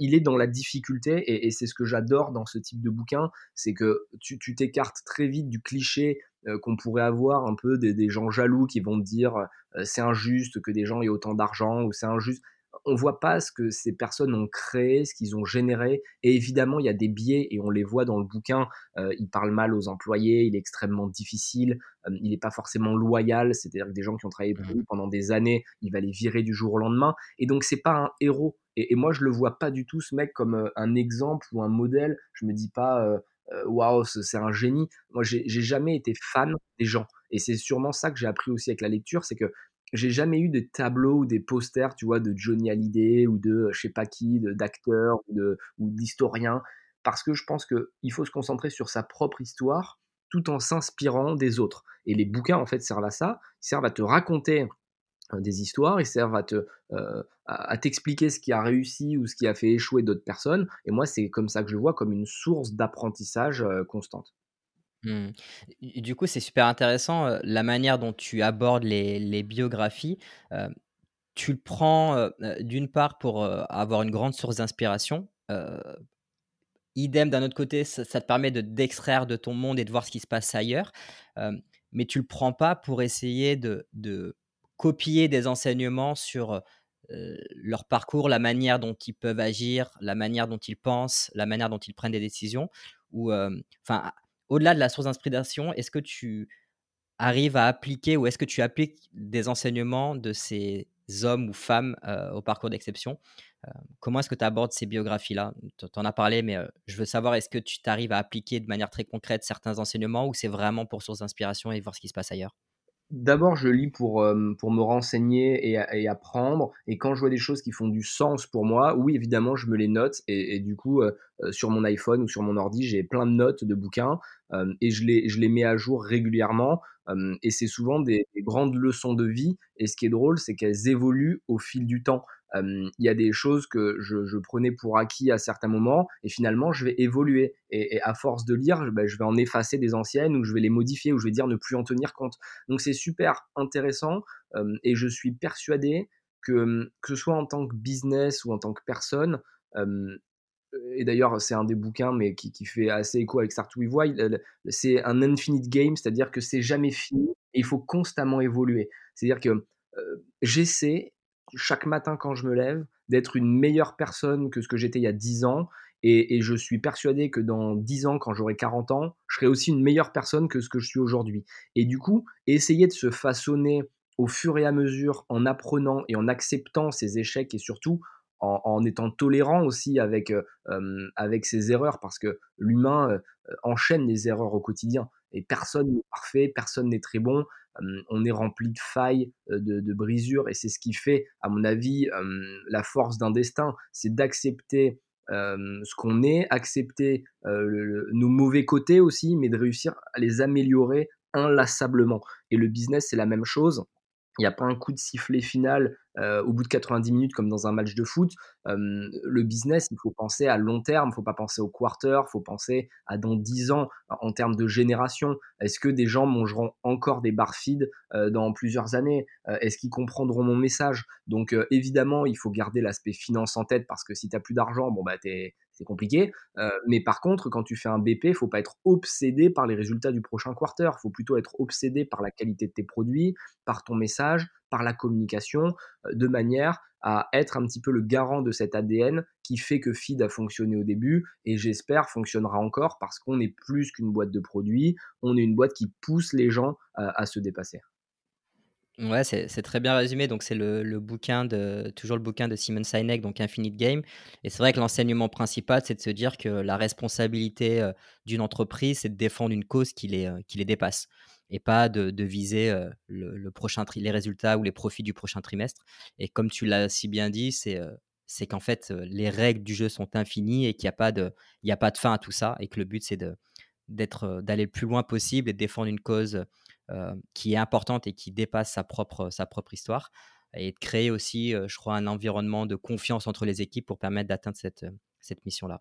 Il est dans la difficulté et, c'est ce que j'adore dans ce type de bouquin, c'est que tu t'écartes très vite du cliché euh, qu'on pourrait avoir un peu des, gens jaloux qui vont dire euh, c'est injuste que des gens aient autant d'argent ou c'est injuste. On voit pas ce que ces personnes ont créé, ce qu'ils ont généré. Et évidemment, il y a des biais et on les voit dans le bouquin. Euh, il parle mal aux employés, il est extrêmement difficile, il n'est pas forcément loyal. C'est-à-dire que des gens qui ont travaillé pour mmh. lui pendant des années, il va les virer du jour au lendemain. Et donc, c'est pas un héros. Et, moi, je le vois pas du tout ce mec comme un exemple ou un modèle. Je me dis pas waouh, c'est un génie. Moi, j'ai jamais été fan des gens. Et c'est sûrement ça que j'ai appris aussi avec la lecture, c'est que j'ai jamais eu des tableaux ou des posters, tu vois, de Johnny Hallyday ou de je sais pas qui, d'acteurs ou d'historiens, parce que je pense qu'il faut se concentrer sur sa propre histoire tout en s'inspirant des autres. Et les bouquins, en fait, servent à ça, ils servent à te raconter euh, des histoires, ils servent à te euh, à t'expliquer ce qui a réussi ou ce qui a fait échouer d'autres personnes. Et moi, c'est comme ça que je vois comme une source d'apprentissage euh, constante. Mmh. Du coup, c'est super intéressant la manière dont tu abordes les, biographies. tu le prends d'une part pour avoir une grande source d'inspiration. idem d'un autre côté, ça, te permet de d'extraire de ton monde et de voir ce qui se passe ailleurs. mais tu le prends pas pour essayer de, de copier des enseignements sur leur parcours, la manière dont ils peuvent agir, la manière dont ils pensent, la manière dont ils prennent des décisions. Ou, enfin, au-delà de la source d'inspiration, est-ce que tu arrives à appliquer ou est-ce que tu appliques des enseignements de ces hommes ou femmes au parcours d'exception? Comment est-ce que tu abordes ces biographies-là? Tu en as parlé, mais je veux savoir, est-ce que tu t'arrives à appliquer de manière très concrète certains enseignements ou c'est vraiment pour source d'inspiration et voir ce qui se passe ailleurs? D'abord, je lis pour, pour me renseigner et, apprendre. Et quand je vois des choses qui font du sens pour moi, oui, évidemment, je me les note. Et, du coup, sur mon iPhone ou sur mon ordi, j'ai plein de notes de bouquins et je les, je les mets à jour régulièrement. et c'est souvent des, grandes leçons de vie. Et ce qui est drôle, c'est qu'elles évoluent au fil du temps il y a des choses que je, prenais pour acquis à certains moments et finalement je vais évoluer et, à force de lire bah, je vais en effacer des anciennes ou je vais les modifier ou je vais dire ne plus en tenir compte donc c'est super intéressant et je suis persuadé que que ce soit en tant que business ou en tant que personne et d'ailleurs, c'est un des bouquins, mais qui, fait assez écho avec Start to C'est un infinite game, c'est-à-dire que c'est jamais fini et il faut constamment évoluer. C'est-à-dire que j'essaie chaque matin quand je me lève, d'être une meilleure personne que ce que j'étais il y a 10 ans. Et, je suis persuadé que dans 10 ans, quand j'aurai 40 ans, je serai aussi une meilleure personne que ce que je suis aujourd'hui. Et du coup, essayer de se façonner au fur et à mesure en apprenant et en acceptant ses échecs et surtout en, étant tolérant aussi avec, euh, avec ses erreurs parce que l'humain euh, enchaîne les erreurs au quotidien et personne n'est parfait, personne n'est très bon on est rempli de failles, de, brisures, et c'est ce qui fait, à mon avis, la force d'un destin, c'est d'accepter ce qu'on est, accepter nos mauvais côtés aussi, mais de réussir à les améliorer inlassablement. Et le business, c'est la même chose. Il n'y a pas un coup de sifflet final euh, au bout de 90 minutes comme dans un match de foot. le business, il faut penser à long terme, il ne faut pas penser au quarter, il faut penser à dans 10 ans en termes de génération. Est-ce que des gens mangeront encore des bar feed euh, dans plusieurs années? Euh, Est-ce qu'ils comprendront mon message? Donc évidemment, il faut garder l'aspect finance en tête parce que si tu n'as plus d'argent, bon bah t'es c'est compliqué. Euh, mais par contre, quand tu fais un BP, faut pas être obsédé par les résultats du prochain quarter. Faut plutôt être obsédé par la qualité de tes produits, par ton message, par la communication, euh, de manière à être un petit peu le garant de cet ADN qui fait que Feed a fonctionné au début et j'espère fonctionnera encore parce qu'on est plus qu'une boîte de produits, on est une boîte qui pousse les gens à se dépasser. Ouais, c'est très bien résumé. Donc, c'est le, bouquin de, toujours le bouquin de Simon Sinek, donc Infinite Game. Et c'est vrai que l'enseignement principal, c'est de se dire que la responsabilité euh, d'une entreprise, c'est de défendre une cause qui les, euh, qui les dépasse et pas de, viser euh, le, prochain les résultats ou les profits du prochain trimestre. Et comme tu l'as si bien dit, c'est qu'en fait, les règles du jeu sont infinies et qu'il n'y a, pas de, a pas de fin à tout ça et que le but, c'est d'aller le plus loin possible et de défendre une cause qui est importante et qui dépasse sa propre, histoire et de créer aussi, euh, je crois, un environnement de confiance entre les équipes pour permettre d'atteindre cette, euh, cette mission-là.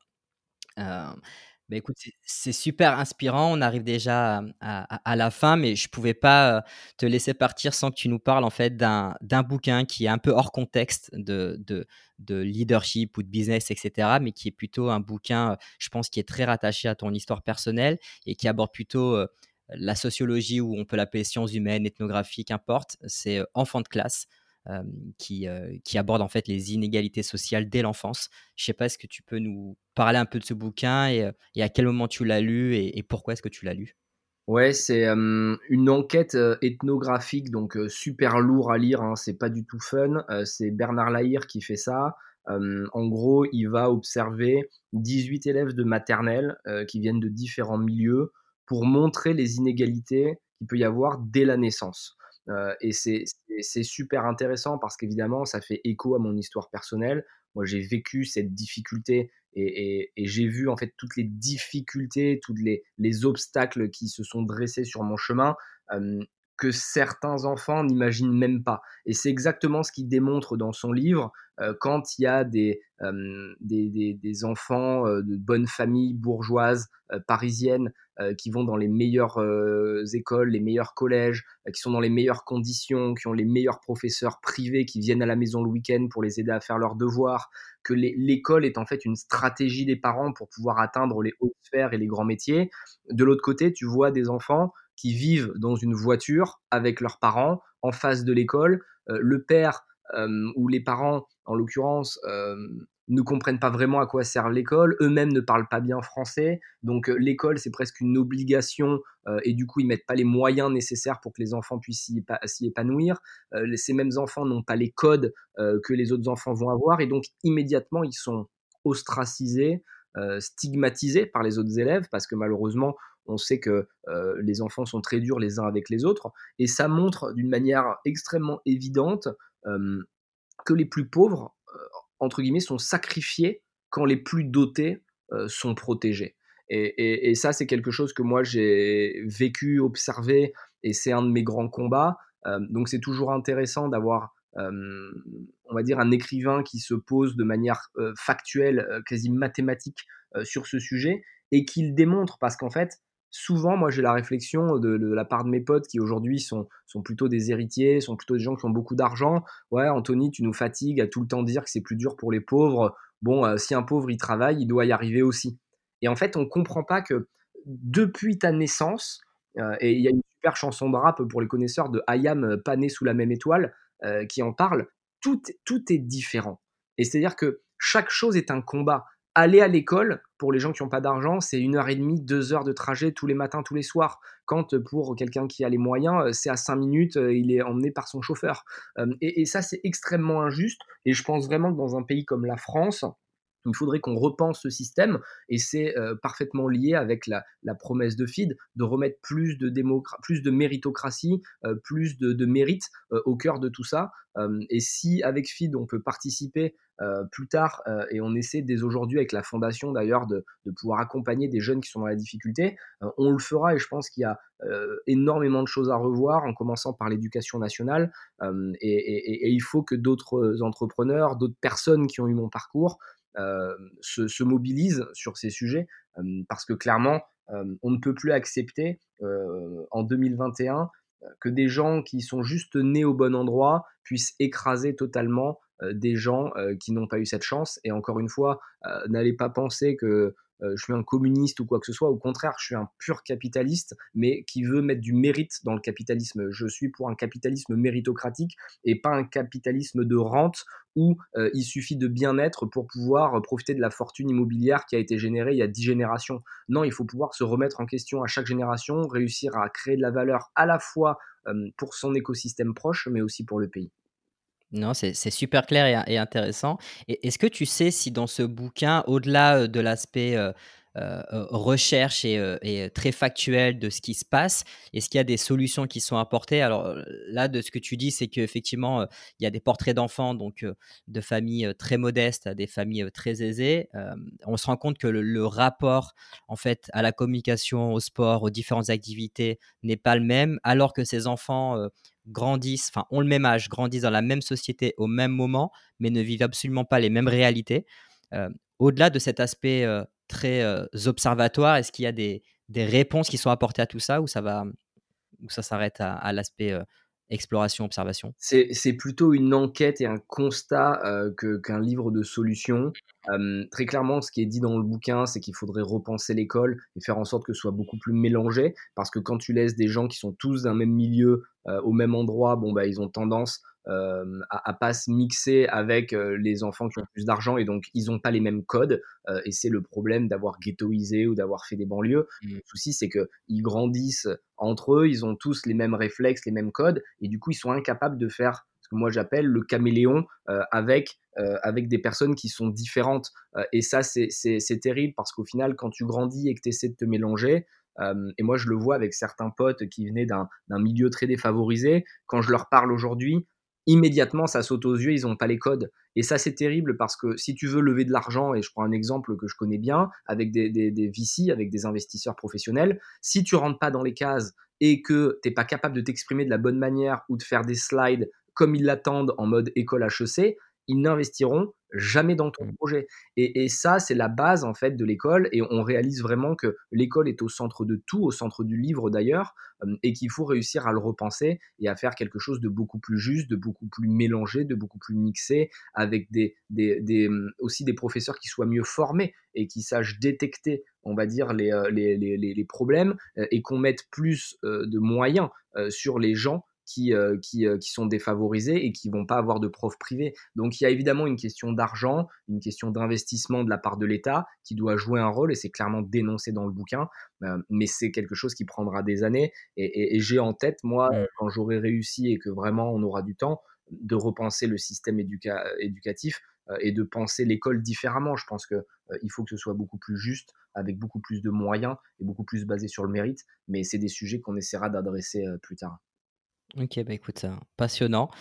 Bah, écoute, c'est super inspirant. On arrive déjà à, la fin, mais je ne pouvais pas te laisser partir sans que tu nous parles en fait d'un bouquin qui est un peu hors contexte de, de, leadership ou de business, etc., mais qui est plutôt un bouquin, je pense, qui est très rattaché à ton histoire personnelle et qui aborde plutôt la sociologie, ou on peut l'appeler sciences humaines, ethnographie, qu'importe, c'est euh, Enfant de classe. Euh, qui, euh, qui, aborde en fait les inégalités sociales dès l'enfance. Je sais pas, est-ce que tu peux nous parler un peu de ce bouquin et, à quel moment tu l'as lu et, pourquoi est-ce que tu l'as lu? Ouais, c'est une enquête ethnographique, donc super lourd à lire, hein, c'est pas du tout fun. c'est Bernard Lahire qui fait ça. en gros, il va observer 18 élèves de maternelle qui viennent de différents milieux pour montrer les inégalités qu'il peut y avoir dès la naissance. et c'est super intéressant parce qu'évidemment, ça fait écho à mon histoire personnelle. Moi, j'ai vécu cette difficulté et, j'ai vu en fait toutes les difficultés, tous les, les, obstacles qui se sont dressés sur mon chemin que certains enfants n'imaginent même pas. Et c'est exactement ce qu'il démontre dans son livre euh, quand il y a des, des, des, enfants euh, de bonnes familles bourgeoises euh, parisiennes qui vont dans les meilleures écoles, les meilleurs collèges, qui sont dans les meilleures conditions, qui ont les meilleurs professeurs privés qui viennent à la maison le week-end pour les aider à faire leurs devoirs, que l'école est en fait une stratégie des parents pour pouvoir atteindre les hautes sphères et les grands métiers. De l'autre côté, tu vois des enfants qui vivent dans une voiture avec leurs parents en face de l'école. Euh, le père euh, ou les parents, en l'occurrence, euh, ne comprennent pas vraiment à quoi sert l'école, eux-mêmes ne parlent pas bien français, donc l'école c'est presque une obligation et du coup ils mettent pas les moyens nécessaires pour que les enfants puissent s'y épanouir. ces mêmes enfants n'ont pas les codes que les autres enfants vont avoir et donc immédiatement ils sont ostracisés, stigmatisés par les autres élèves parce que malheureusement on sait que euh, les enfants sont très durs les uns avec les autres, et ça montre d'une manière extrêmement évidente que les plus pauvres, euh, entre guillemets, sont sacrifiés quand les plus dotés euh, sont protégés. Et, ça, c'est quelque chose que moi j'ai vécu, observé, et c'est un de mes grands combats. donc c'est toujours intéressant d'avoir, on va dire, un écrivain qui se pose de manière factuelle, quasi mathématique sur ce sujet, et qu'il démontre, parce qu'en fait, souvent, moi, j'ai la réflexion de, la part de mes potes qui aujourd'hui sont, sont plutôt des héritiers, sont plutôt des gens qui ont beaucoup d'argent. Ouais, Anthony, tu nous fatigues à tout le temps dire que c'est plus dur pour les pauvres. Bon, euh, si un pauvre il travaille, il doit y arriver aussi. Et en fait, on ne comprend pas que depuis ta naissance, euh, et il y a une super chanson de rap pour les connaisseurs de Ayam, euh, pas né sous la même étoile, qui en parle, tout, tout est différent. Et c'est-à-dire que chaque chose est un combat aller à l'école, pour les gens qui n'ont pas d'argent, c'est une heure et demie, deux heures de trajet tous les matins, tous les soirs. Quand pour quelqu'un qui a les moyens, euh, c'est à cinq minutes, euh, il est emmené par son chauffeur. Euh, et, et ça, c'est extrêmement injuste. Et je pense vraiment que dans un pays comme la France, il faudrait qu'on repense ce système et c'est euh, parfaitement lié avec la, promesse de FID de remettre plus de, plus de méritocratie, euh, plus de, mérite euh, au cœur de tout ça. et si avec FID on peut participer plus tard et on essaie dès aujourd'hui avec la fondation d'ailleurs de, pouvoir accompagner des jeunes qui sont dans la difficulté, on le fera et je pense qu'il y a énormément de choses à revoir en commençant par l'éducation nationale et, il faut que d'autres entrepreneurs, d'autres personnes qui ont eu mon parcours euh, se, mobilisent sur ces sujets euh, parce que clairement, euh, on ne peut plus accepter en 2021 que des gens qui sont juste nés au bon endroit puissent écraser totalement des gens qui n'ont pas eu cette chance. Et encore une fois, n'allez pas penser que je suis un communiste ou quoi que ce soit. Au contraire, je suis un pur capitaliste, mais qui veut mettre du mérite dans le capitalisme. Je suis pour un capitalisme méritocratique et pas un capitalisme de rente où euh, il suffit de bien-être pour pouvoir profiter de la fortune immobilière qui a été générée il y a dix générations. Non, il faut pouvoir se remettre en question à chaque génération, réussir à créer de la valeur à la fois euh, pour son écosystème proche, mais aussi pour le pays. Non, c'est super clair et, intéressant. Est-ce que tu sais si dans ce bouquin, au-delà de l'aspect recherche et, très factuel de ce qui se passe, est-ce qu'il y a des solutions qui sont apportées? Alors là, de ce que tu dis, c'est qu'effectivement, il y a des portraits d'enfants, donc de familles très modestes à des familles très aisées. on se rend compte que le, rapport, en fait, à la communication, au sport, aux différentes activités n'est pas le même, alors que ces enfants grandissent, enfin ont le même âge, grandissent dans la même société au même moment, mais ne vivent absolument pas les mêmes réalités. Euh, au-delà de cet aspect euh, très observatoire, est-ce qu'il y a des, réponses qui sont apportées à tout ça ou ça va ça s'arrête à, l'aspect exploration, observation? C'est plutôt une enquête et un constat qu'un livre de solutions. Très clairement, ce qui est dit dans le bouquin, c'est qu'il faudrait repenser l'école et faire en sorte que ce soit beaucoup plus mélangé, parce que quand tu laisses des gens qui sont tous d'un même milieu au même endroit, bon bah ils ont tendance euh, à, à, pas se mixer avec les enfants qui ont plus d'argent et donc ils n'ont pas les mêmes codes et c'est le problème d'avoir ghettoisé ou d'avoir fait des banlieues. Mmh. Le souci c'est que ils grandissent entre eux, ils ont tous les mêmes réflexes, les mêmes codes et du coup ils sont incapables de faire moi j'appelle le caméléon avec avec des personnes qui sont différentes et ça c'est terrible parce qu'au final quand tu grandis et que tu essaies de te mélanger et moi, je le vois avec certains potes qui venaient d'un milieu très défavorisé. Quand je leur parle aujourd'hui, immédiatement, ça saute aux yeux, ils n'ont pas les codes. Et ça, c'est terrible parce que si tu veux lever de l'argent, et je prends un exemple que je connais bien, avec des, des, des VC, avec des investisseurs professionnels, si tu rentres pas dans les cases et que tu n'es pas capable de t'exprimer de la bonne manière ou de faire des slides comme ils l'attendent en mode école HEC, ils n'investiront jamais dans ton mmh. projet. Et, ça, c'est la base en fait de l'école. Et on réalise vraiment que l'école est au centre de tout, au centre du livre d'ailleurs, et qu'il faut réussir à le repenser et à faire quelque chose de beaucoup plus juste, de beaucoup plus mélangé, de beaucoup plus mixé, avec des, des, aussi des professeurs qui soient mieux formés et qui sachent détecter, on va dire, les, les, les, les problèmes et qu'on mette plus de moyens sur les gens qui, euh, qui, euh, qui, sont défavorisés et qui vont pas avoir de profs privés. Donc il y a évidemment une question d'argent, une question d'investissement de la part de l'État qui doit jouer un rôle et c'est clairement dénoncé dans le bouquin, euh, mais c'est quelque chose qui prendra des années et, j'ai en tête, moi, quand j'aurai réussi et que vraiment on aura du temps, de repenser le système éducatif et de penser l'école différemment. Je pense qu'il il faut que ce soit beaucoup plus juste, avec beaucoup plus de moyens et beaucoup plus basé sur le mérite, mais c'est des sujets qu'on essaiera d'adresser plus tard. Ok, bah écoute, passionnant.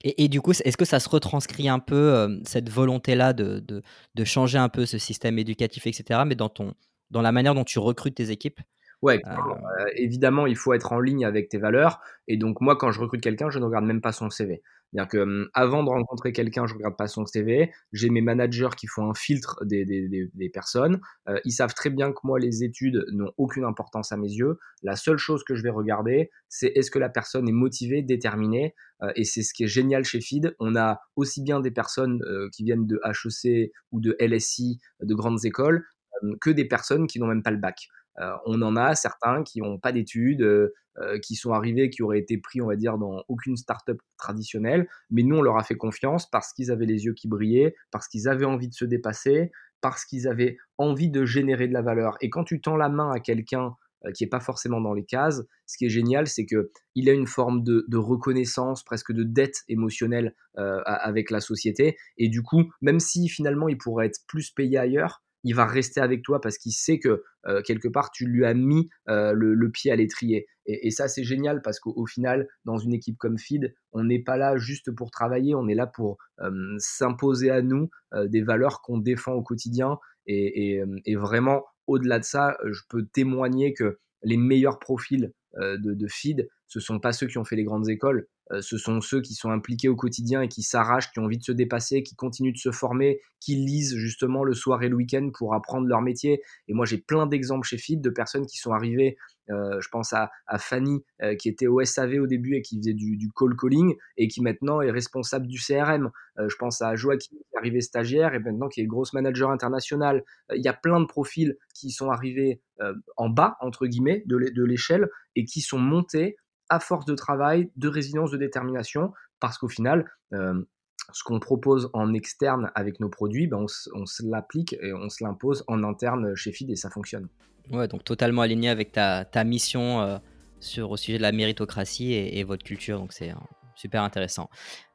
et, du coup, est-ce que ça se retranscrit un peu cette volonté-là de, de, changer un peu ce système éducatif, etc., mais dans, ton, dans la manière dont tu recrutes tes équipes? Ouais, évidemment, il faut être en ligne avec tes valeurs. Et donc, moi, quand je recrute quelqu'un, je ne regarde même pas son CV. C'est-à-dire que avant de rencontrer quelqu'un, je regarde pas son CV. J'ai mes managers qui font un filtre des, personnes. Ils savent très bien que moi, les études n'ont aucune importance à mes yeux. La seule chose que je vais regarder, c'est est-ce que la personne est motivée, déterminée. Et c'est ce qui est génial chez FID. On a aussi bien des personnes qui viennent de HEC ou de LSI, de grandes écoles, que des personnes qui n'ont même pas le bac. Euh, on en a certains qui n'ont pas d'études, euh, euh, qui sont arrivés, qui auraient été pris, on va dire, dans aucune startup traditionnelle, mais nous, on leur a fait confiance parce qu'ils avaient les yeux qui brillaient, parce qu'ils avaient envie de se dépasser, parce qu'ils avaient envie de générer de la valeur. Et quand tu tends la main à quelqu'un qui n'est pas forcément dans les cases, ce qui est génial, c'est qu'il a une forme de, reconnaissance, presque de dette émotionnelle avec la société. Et du coup, même si finalement il pourrait être plus payé ailleurs, il va rester avec toi parce qu'il sait que euh, quelque part tu lui as mis euh, le, pied à l'étrier. Et, ça c'est génial parce qu'au final, dans une équipe comme Feed, on n'est pas là juste pour travailler, on est là pour euh, s'imposer à nous des valeurs qu'on défend au quotidien. Et, vraiment, au-delà de ça, je peux témoigner que les meilleurs profils de, Feed, ce sont pas ceux qui ont fait les grandes écoles, euh, ce sont ceux qui sont impliqués au quotidien et qui s'arrachent, qui ont envie de se dépasser, qui continuent de se former, qui lisent justement le soir et le week-end pour apprendre leur métier. Et moi, j'ai plein d'exemples chez FIT de personnes qui sont arrivées. Euh, je pense à, Fanny euh, qui était au SAV au début et qui faisait du, call calling et qui maintenant est responsable du CRM. je pense à Joachim qui est arrivé stagiaire et maintenant qui est grosse manager international. Il y a plein de profils qui sont arrivés en bas entre guillemets de l'échelle et qui sont montés à force de travail, de résilience, de détermination, parce qu'au final, euh, ce qu'on propose en externe avec nos produits, ben on, se l'applique et on se l'impose en interne chez FID et ça fonctionne. Ouais, donc totalement aligné avec ta, ta mission euh, sur, au sujet de la méritocratie et, et votre culture, donc c'est super intéressant.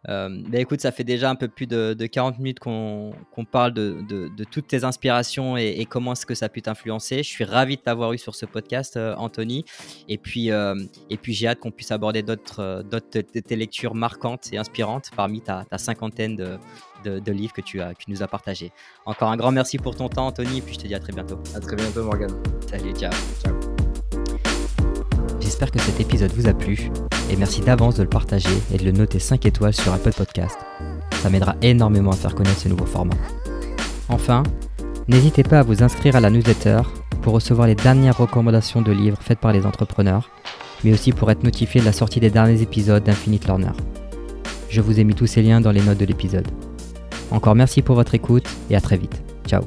Euh, bah, écoute, ça fait déjà un peu plus de, 40 minutes qu'on parle de, toutes tes inspirations et, comment est-ce que ça a pu t'influencer. Je suis ravi de t'avoir eu sur ce podcast, euh, Anthony. Et puis, euh, et puis j'ai hâte qu'on puisse aborder d'autres de tes lectures marquantes et inspirantes parmi ta, cinquantaine de, livres que tu, as, que tu nous as partagés. Encore un grand merci pour ton temps, Anthony, et puis je te dis à très bientôt. À très bientôt, Morgan. Salut, ciao. Ciao. J'espère que cet épisode vous a plu et merci d'avance de le partager et de le noter 5 étoiles sur Apple Podcast. Ça m'aidera énormément à faire connaître ce nouveau format. Enfin, n'hésitez pas à vous inscrire à la newsletter pour recevoir les dernières recommandations de livres faites par les entrepreneurs, mais aussi pour être notifié de la sortie des derniers épisodes d'Infinite Learner. Je vous ai mis tous ces liens dans les notes de l'épisode. Encore merci pour votre écoute et à très vite. Ciao